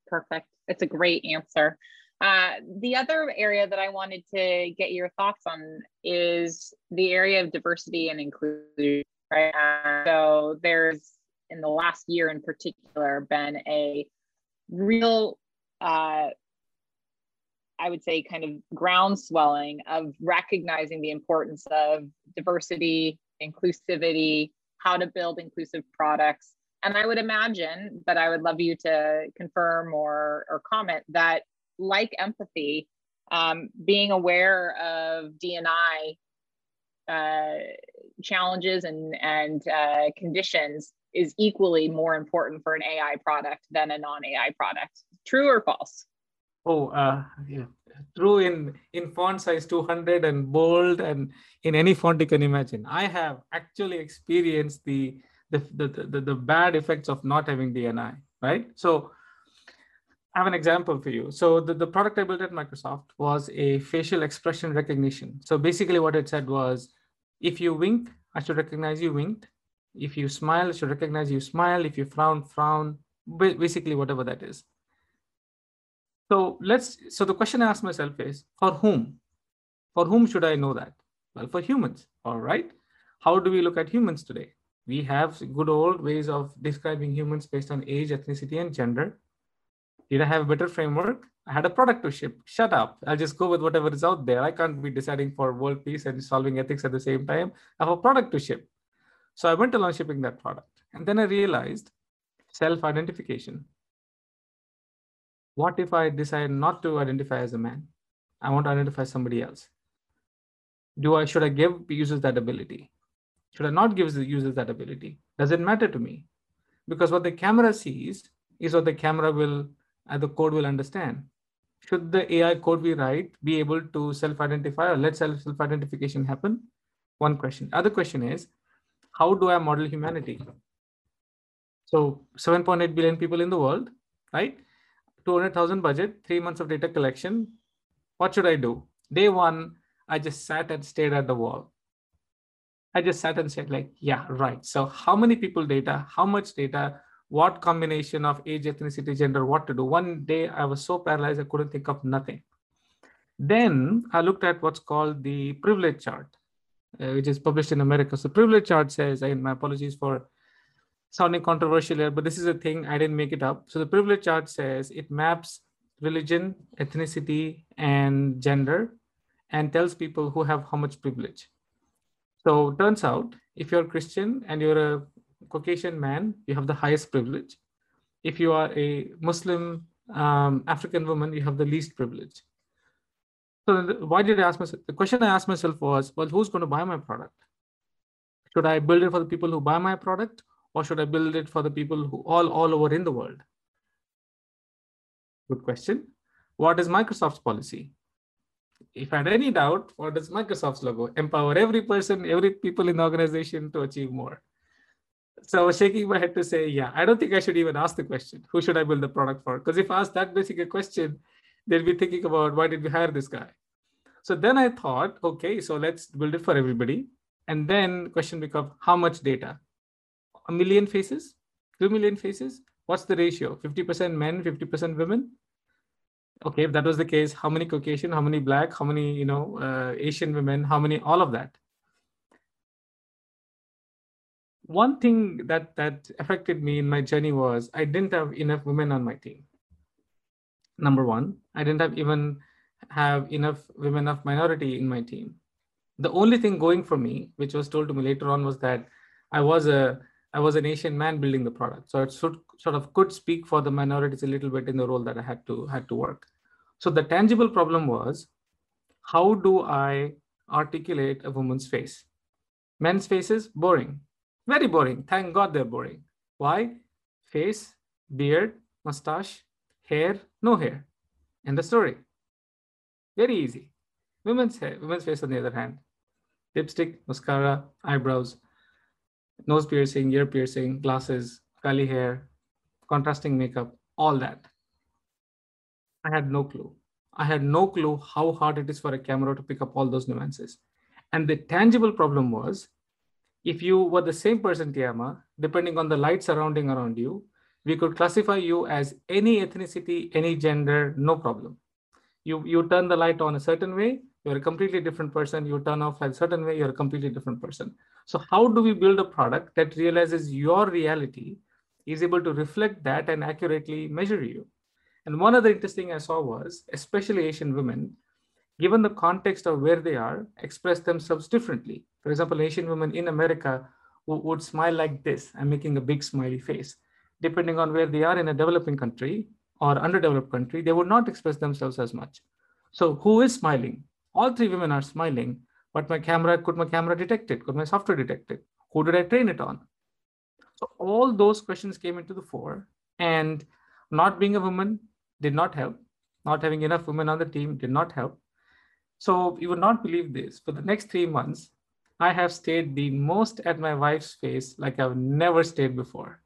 Perfect. It's a great answer. Uh, the other area that i wanted to get your thoughts on is the area of diversity and inclusion right? Uh, so there's in the last year in particular been a real uh, I would say, kind of groundswelling of recognizing the importance of diversity, inclusivity, how to build inclusive products. And I would imagine, but I would love you to confirm or, or comment that, like empathy, um, being aware of DNI uh, challenges and, and uh, conditions is equally more important for an AI product than a non AI product. True or false? Oh, uh, yeah. True in, in font size 200 and bold and in any font you can imagine. I have actually experienced the, the, the, the, the bad effects of not having DNI, right? So I have an example for you. So the, the product I built at Microsoft was a facial expression recognition. So basically what it said was, if you wink, I should recognize you winked. If you smile, I should recognize you smile. If you frown, frown, basically whatever that is. So let's, so the question I ask myself is, for whom? For whom should I know that? Well, for humans, all right? How do we look at humans today? We have good old ways of describing humans based on age, ethnicity, and gender did I have a better framework? I had a product to ship. Shut up. I'll just go with whatever is out there. I can't be deciding for world peace and solving ethics at the same time. I have a product to ship. So I went along shipping that product. And then I realized self identification. What if I decide not to identify as a man? I want to identify somebody else. Do I should I give users that ability? Should I not give the users that ability? Does it matter to me? Because what the camera sees is what the camera will and the code will understand. Should the AI code be right, be able to self-identify or let self-identification happen? One question. Other question is, how do I model humanity? So 7.8 billion people in the world, right? 200,000 budget, three months of data collection. What should I do? Day one, I just sat and stared at the wall. I just sat and said like, yeah, right. So how many people data, how much data, what combination of age, ethnicity, gender, what to do. One day I was so paralyzed, I couldn't think of nothing. Then I looked at what's called the privilege chart, uh, which is published in America. So privilege chart says, and my apologies for sounding controversial here, but this is a thing, I didn't make it up. So the privilege chart says it maps religion, ethnicity, and gender and tells people who have how much privilege. So turns out if you're a Christian and you're a Caucasian man, you have the highest privilege. If you are a Muslim um, African woman, you have the least privilege. So why did I ask myself? The question I asked myself was, well, who's going to buy my product? Should I build it for the people who buy my product, or should I build it for the people who all all over in the world? Good question. What is Microsoft's policy? If I had any doubt, what is Microsoft's logo? Empower every person, every people in the organization to achieve more so I was shaking my head to say, yeah, I don't think I should even ask the question, who should I build the product for? Because if I ask that basic a question, they'll be thinking about why did we hire this guy? So then I thought, okay, so let's build it for everybody. And then question becomes how much data? A million faces? Two million faces? What's the ratio? 50% men, 50% women? Okay, if that was the case, how many Caucasian, how many black, how many, you know, uh, Asian women, how many, all of that one thing that that affected me in my journey was I didn't have enough women on my team. Number one, I didn't have even have enough women of minority in my team. The only thing going for me, which was told to me later on, was that I was a I was an Asian man building the product, so it should, sort of could speak for the minorities a little bit in the role that I had to had to work. So the tangible problem was, how do I articulate a woman's face? Men's faces boring very boring. Thank God they're boring. Why? Face, beard, mustache, hair, no hair. End the story. Very easy. Women's hair, women's face on the other hand. Lipstick, mascara, eyebrows, nose piercing, ear piercing, glasses, curly hair, contrasting makeup, all that. I had no clue. I had no clue how hard it is for a camera to pick up all those nuances. And the tangible problem was if you were the same person, Tiama, depending on the light surrounding around you, we could classify you as any ethnicity, any gender, no problem. You, you turn the light on a certain way, you're a completely different person. You turn off a certain way, you're a completely different person. So how do we build a product that realizes your reality is able to reflect that and accurately measure you? And one other interesting I saw was, especially Asian women, given the context of where they are, express themselves differently. For example, Asian women in America would smile like this. I'm making a big smiley face. Depending on where they are in a developing country or underdeveloped country, they would not express themselves as much. So who is smiling? All three women are smiling, but my camera, could my camera detect it? Could my software detect it? Who did I train it on? So all those questions came into the fore and not being a woman did not help. Not having enough women on the team did not help. So you would not believe this. For the next three months, I have stayed the most at my wife's face like I've never stayed before.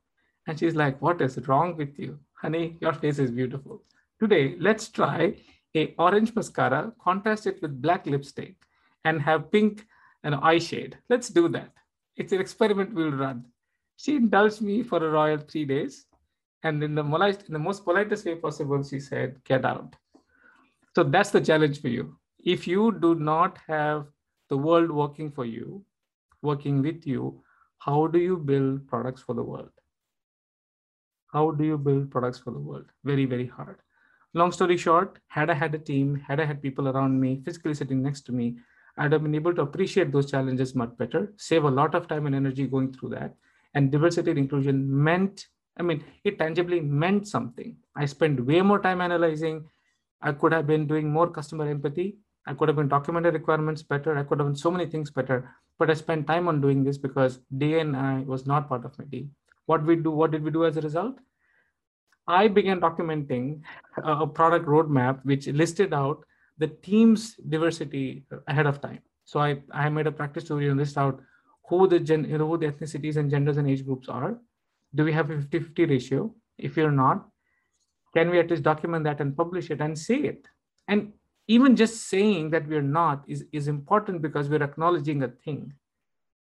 And she's like, What is wrong with you? Honey, your face is beautiful. Today, let's try a orange mascara, contrast it with black lipstick, and have pink and eye shade. Let's do that. It's an experiment we'll run. She indulged me for a royal three days. And in the, in the most politest way possible, she said, Get out. So that's the challenge for you. If you do not have the world working for you, working with you, how do you build products for the world? How do you build products for the world? Very, very hard. Long story short, had I had a team, had I had people around me physically sitting next to me, I'd have been able to appreciate those challenges much better, save a lot of time and energy going through that. And diversity and inclusion meant, I mean, it tangibly meant something. I spent way more time analyzing. I could have been doing more customer empathy. I could have been documented requirements better. I could have done so many things better. But I spent time on doing this because DNI was not part of my team. What we do, what did we do as a result? I began documenting a product roadmap which listed out the team's diversity ahead of time. So I, I made a practice to list out who the gen, who the ethnicities and genders and age groups are. Do we have a 50-50 ratio? If you're not, can we at least document that and publish it and say it? And even just saying that we're not is, is important because we're acknowledging a thing.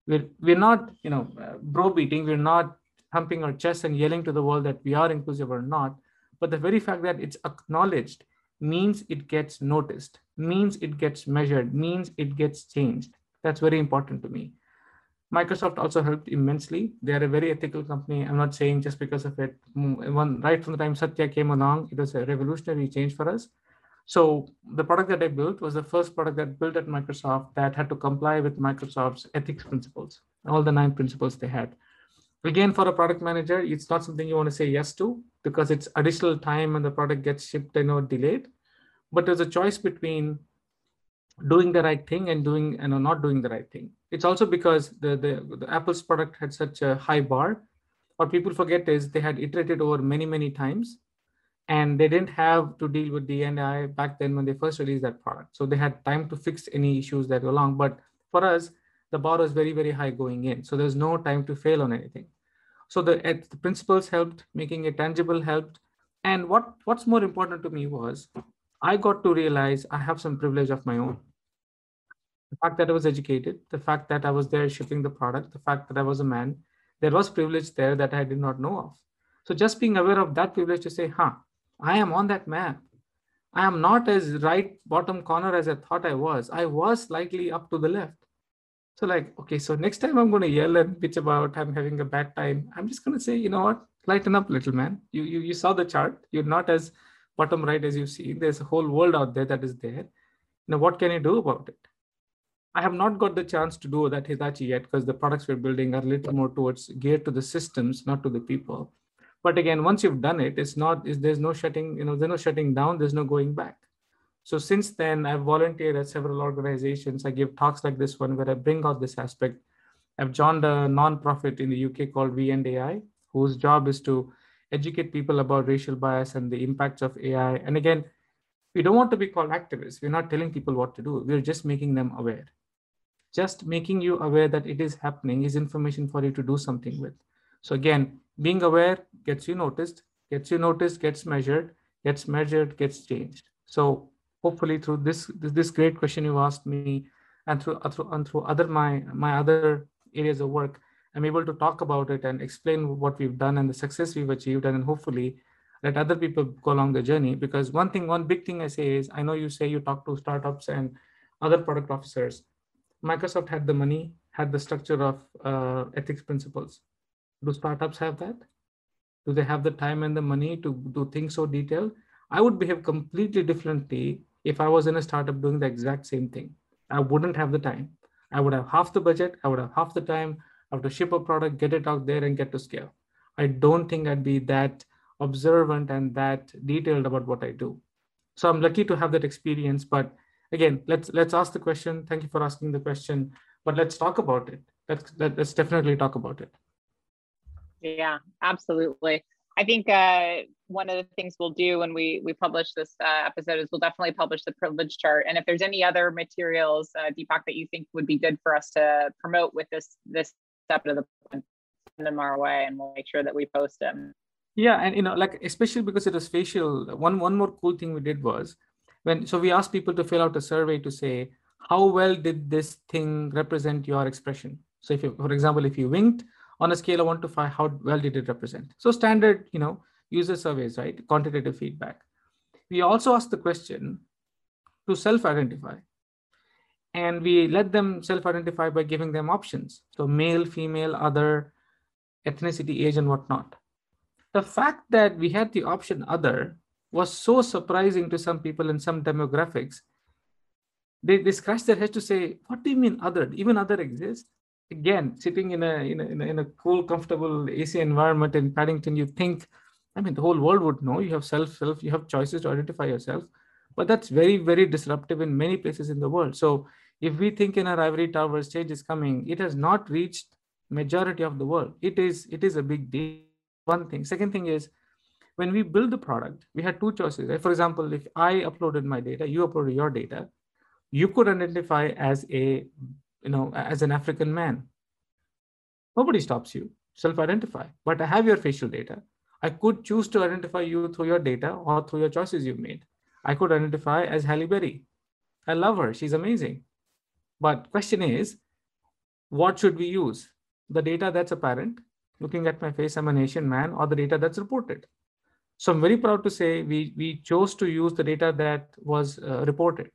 We're, we're not, you know, uh, bro beating, we're not thumping our chest and yelling to the world that we are inclusive or not. But the very fact that it's acknowledged means it gets noticed, means it gets measured, means it gets changed. That's very important to me. Microsoft also helped immensely. They are a very ethical company. I'm not saying just because of it. Mm, one right from the time Satya came along, it was a revolutionary change for us. So the product that I built was the first product that built at Microsoft that had to comply with Microsoft's ethics principles, all the nine principles they had. Again, for a product manager, it's not something you want to say yes to because it's additional time and the product gets shipped and or delayed. But there's a choice between doing the right thing and doing and not doing the right thing. It's also because the, the, the Apple's product had such a high bar. What people forget is they had iterated over many, many times and they didn't have to deal with DNI back then when they first released that product. So they had time to fix any issues that were along. But for us, the bar was very, very high going in. So there's no time to fail on anything. So the, the principles helped, making it tangible helped. And what, what's more important to me was I got to realize I have some privilege of my own. The fact that I was educated, the fact that I was there shipping the product, the fact that I was a man, there was privilege there that I did not know of. So just being aware of that privilege to say, huh, I am on that map. I am not as right bottom corner as I thought I was. I was slightly up to the left. So like, okay, so next time I'm going to yell and bitch about I'm having a bad time. I'm just going to say, you know what, lighten up, little man. You you you saw the chart. You're not as bottom right as you see. There's a whole world out there that is there. Now, what can you do about it? I have not got the chance to do that Hitachi yet because the products we're building are a little more towards geared to the systems, not to the people. But again, once you've done it, it's not, is there's no shutting, you know, there's no shutting down, there's no going back. So since then, I've volunteered at several organizations. I give talks like this one where I bring out this aspect. I've joined a nonprofit in the UK called We and AI, whose job is to educate people about racial bias and the impacts of AI. And again, we don't want to be called activists. We're not telling people what to do. We're just making them aware. Just making you aware that it is happening is information for you to do something with. So again, being aware gets you noticed, gets you noticed, gets measured, gets measured, gets changed. So hopefully through this this, this great question you asked me, and through through and through other my my other areas of work, I'm able to talk about it and explain what we've done and the success we've achieved, and hopefully let other people go along the journey. Because one thing, one big thing I say is, I know you say you talk to startups and other product officers. Microsoft had the money, had the structure of uh, ethics principles do startups have that? Do they have the time and the money to do things so detailed? I would behave completely differently if I was in a startup doing the exact same thing. I wouldn't have the time. I would have half the budget. I would have half the time. I have to ship a product, get it out there, and get to scale. I don't think I'd be that observant and that detailed about what I do. So I'm lucky to have that experience. But again, let's let's ask the question. Thank you for asking the question. But let's talk about it. Let's let's definitely talk about it. Yeah, absolutely. I think uh, one of the things we'll do when we we publish this uh, episode is we'll definitely publish the privilege chart. And if there's any other materials, uh, Deepak, that you think would be good for us to promote with this this step of the send them our way, and we'll make sure that we post them. Yeah, and you know, like especially because it was facial. One one more cool thing we did was when so we asked people to fill out a survey to say how well did this thing represent your expression. So if you, for example, if you winked on a scale of one to five, how well did it represent? So standard, you know, user surveys, right? Quantitative feedback. We also asked the question to self-identify. And we let them self-identify by giving them options. So male, female, other, ethnicity, age, and whatnot. The fact that we had the option other was so surprising to some people in some demographics. They, they scratched their heads to say, what do you mean other? Even other exists? Again, sitting in a, in a, in a, in a cool, comfortable AC environment in Paddington, you think, I mean, the whole world would know you have self, self, you have choices to identify yourself. But that's very, very disruptive in many places in the world. So if we think in our ivory towers change is coming, it has not reached majority of the world. It is, it is a big deal. One thing. Second thing is when we build the product, we had two choices. For example, if I uploaded my data, you uploaded your data, you could identify as a you know, as an African man. Nobody stops you, self-identify. But I have your facial data. I could choose to identify you through your data or through your choices you've made. I could identify as Halle Berry. I love her. She's amazing. But question is, what should we use? The data that's apparent, looking at my face, I'm an Asian man, or the data that's reported. So I'm very proud to say we, we chose to use the data that was uh, reported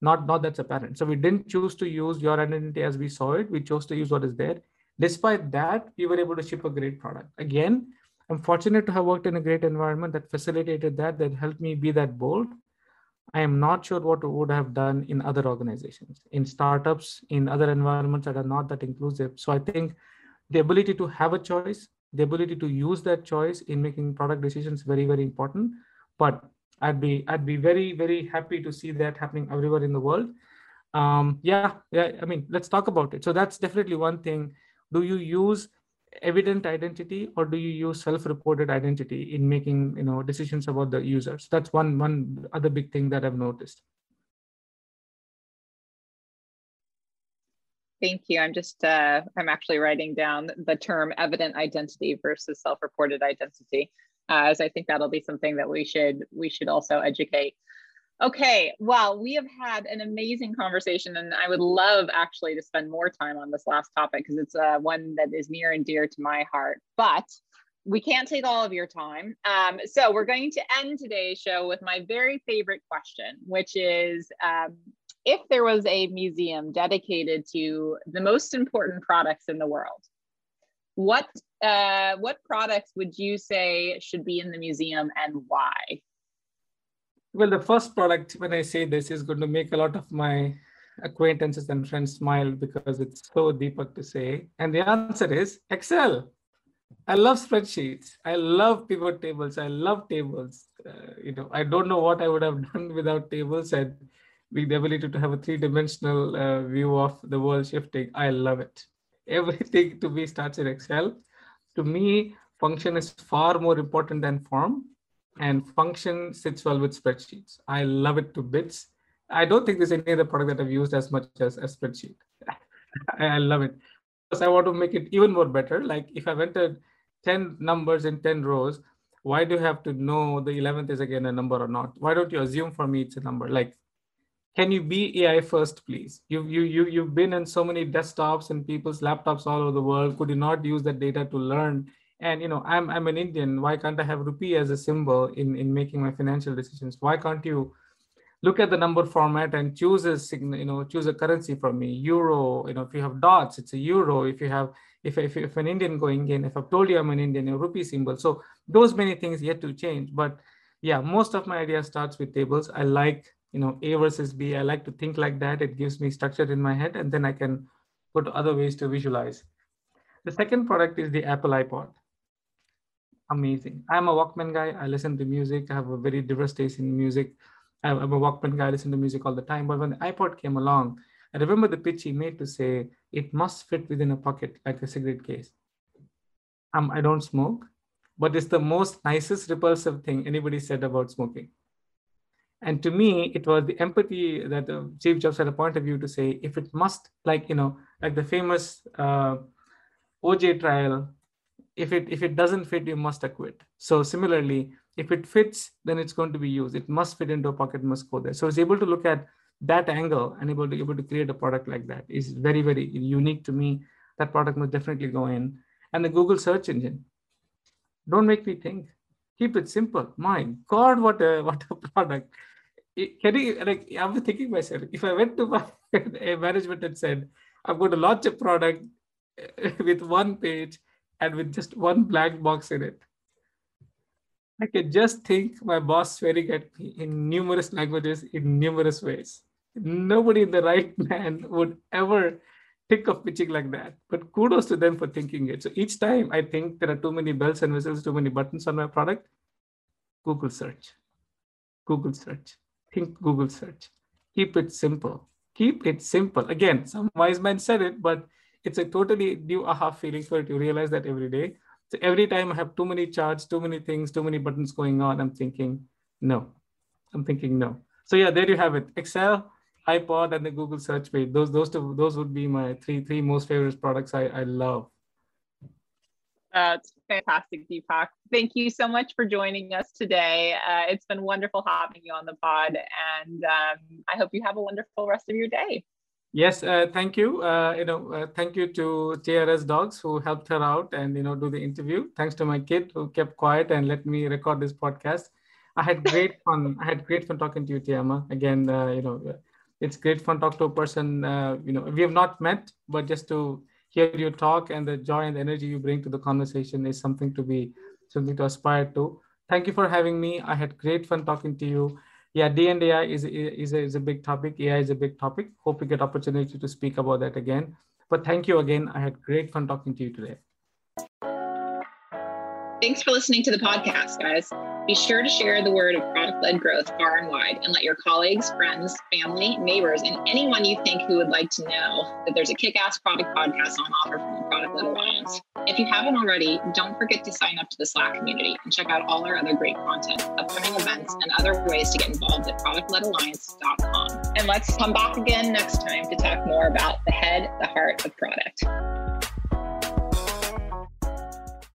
not not that's apparent. So we didn't choose to use your identity as we saw it. We chose to use what is there. Despite that we were able to ship a great product. Again i'm fortunate to have worked in a great environment that facilitated that that helped me be that bold. I am not sure what would have done in other organizations in startups in other environments that are not that inclusive. So i think the ability to have a choice the ability to use that choice in making product decisions very very important. But I'd be I'd be very very happy to see that happening everywhere in the world. Um, yeah, yeah. I mean, let's talk about it. So that's definitely one thing. Do you use evident identity or do you use self-reported identity in making you know decisions about the users? That's one one other big thing that I've noticed. Thank you. I'm just, uh, I'm actually writing down the term evident identity versus self-reported identity uh, as I think that'll be something that we should we should also educate. Okay, well, we have had an amazing conversation, and I would love actually to spend more time on this last topic because it's uh, one that is near and dear to my heart. But we can't take all of your time. Um, so we're going to end today's show with my very favorite question, which is um, if there was a museum dedicated to the most important products in the world, what uh, what products would you say should be in the museum and why? Well, the first product, when I say this, is going to make a lot of my acquaintances and friends smile because it's so Deepak to say. And the answer is Excel. I love spreadsheets. I love pivot tables. I love tables. Uh, you know, I don't know what I would have done without tables and with the ability to have a three-dimensional uh, view of the world shifting. I love it everything to me starts in Excel. To me, function is far more important than form, and function sits well with spreadsheets. I love it to bits. I don't think there's any other product that I've used as much as a spreadsheet. I love it. Because I want to make it even more better. Like if I've entered 10 numbers in 10 rows, why do you have to know the 11th is again a number or not? Why don't you assume for me it's a number? Like can you be AI first, please? You, you, you, you've been in so many desktops and people's laptops all over the world. Could you not use that data to learn? And, you know, I'm, I'm an Indian. Why can't I have rupee as a symbol in, in making my financial decisions? Why can't you look at the number format and choose a you know, choose a currency for me, euro, you know, if you have dots, it's a euro. If you have, if, if, if an Indian going in, if I've told you I'm an Indian, a rupee symbol. So those many things yet to change. But yeah, most of my idea starts with tables. I like, you know, A versus B. I like to think like that. It gives me structure in my head, and then I can put other ways to visualize. The second product is the Apple iPod. Amazing. I'm a Walkman guy. I listen to music. I have a very diverse taste in music. I'm a Walkman guy. I listen to music all the time. But when the iPod came along, I remember the pitch he made to say it must fit within a pocket like a cigarette case. Um, I don't smoke, but it's the most nicest repulsive thing anybody said about smoking. And to me, it was the empathy that the Steve Jobs had a point of view to say, if it must, like, you know, like the famous uh, OJ trial, if it if it doesn't fit, you must acquit. So similarly, if it fits, then it's going to be used. It must fit into a pocket, must go there. So it's able to look at that angle and able to able to create a product like that is very, very unique to me. That product must definitely go in. And the Google search engine. Don't make me think. Keep it simple. My God, what a what a product. Can you like I'm thinking myself, if I went to my a management and said, I'm going to launch a product with one page and with just one black box in it. I can just think my boss swearing at me in numerous languages in numerous ways. Nobody in the right man would ever think of pitching like that. But kudos to them for thinking it. So each time I think there are too many bells and whistles, too many buttons on my product, Google search. Google search. Think Google search. Keep it simple. Keep it simple. Again, some wise man said it, but it's a totally new aha feeling for it. you realize that every day. So every time I have too many charts, too many things, too many buttons going on, I'm thinking, no. I'm thinking no. So yeah, there you have it. Excel, iPod, and the Google search page. Those those two those would be my three three most favorite products I, I love. That's fantastic, Deepak. Thank you so much for joining us today. Uh, it's been wonderful having you on the pod, and um, I hope you have a wonderful rest of your day. Yes, uh, thank you. Uh, you know, uh, thank you to TRS Dogs who helped her out and you know do the interview. Thanks to my kid who kept quiet and let me record this podcast. I had great fun. I had great fun talking to you, Tiama. Again, uh, you know, it's great fun to talk to a person. Uh, you know, we have not met, but just to hear you talk and the joy and the energy you bring to the conversation is something to be something to aspire to. Thank you for having me. I had great fun talking to you yeah, D and AI is, is, a, is a big topic. AI is a big topic. Hope we get opportunity to speak about that again. But thank you again. I had great fun talking to you today. Thanks for listening to the podcast, guys. Be sure to share the word of product led growth far and wide and let your colleagues, friends, family, neighbors, and anyone you think who would like to know that there's a kick ass product podcast on offer from the Product Led Alliance. If you haven't already, don't forget to sign up to the Slack community and check out all our other great content, upcoming events, and other ways to get involved at productledalliance.com. And let's come back again next time to talk more about the head, the heart of product.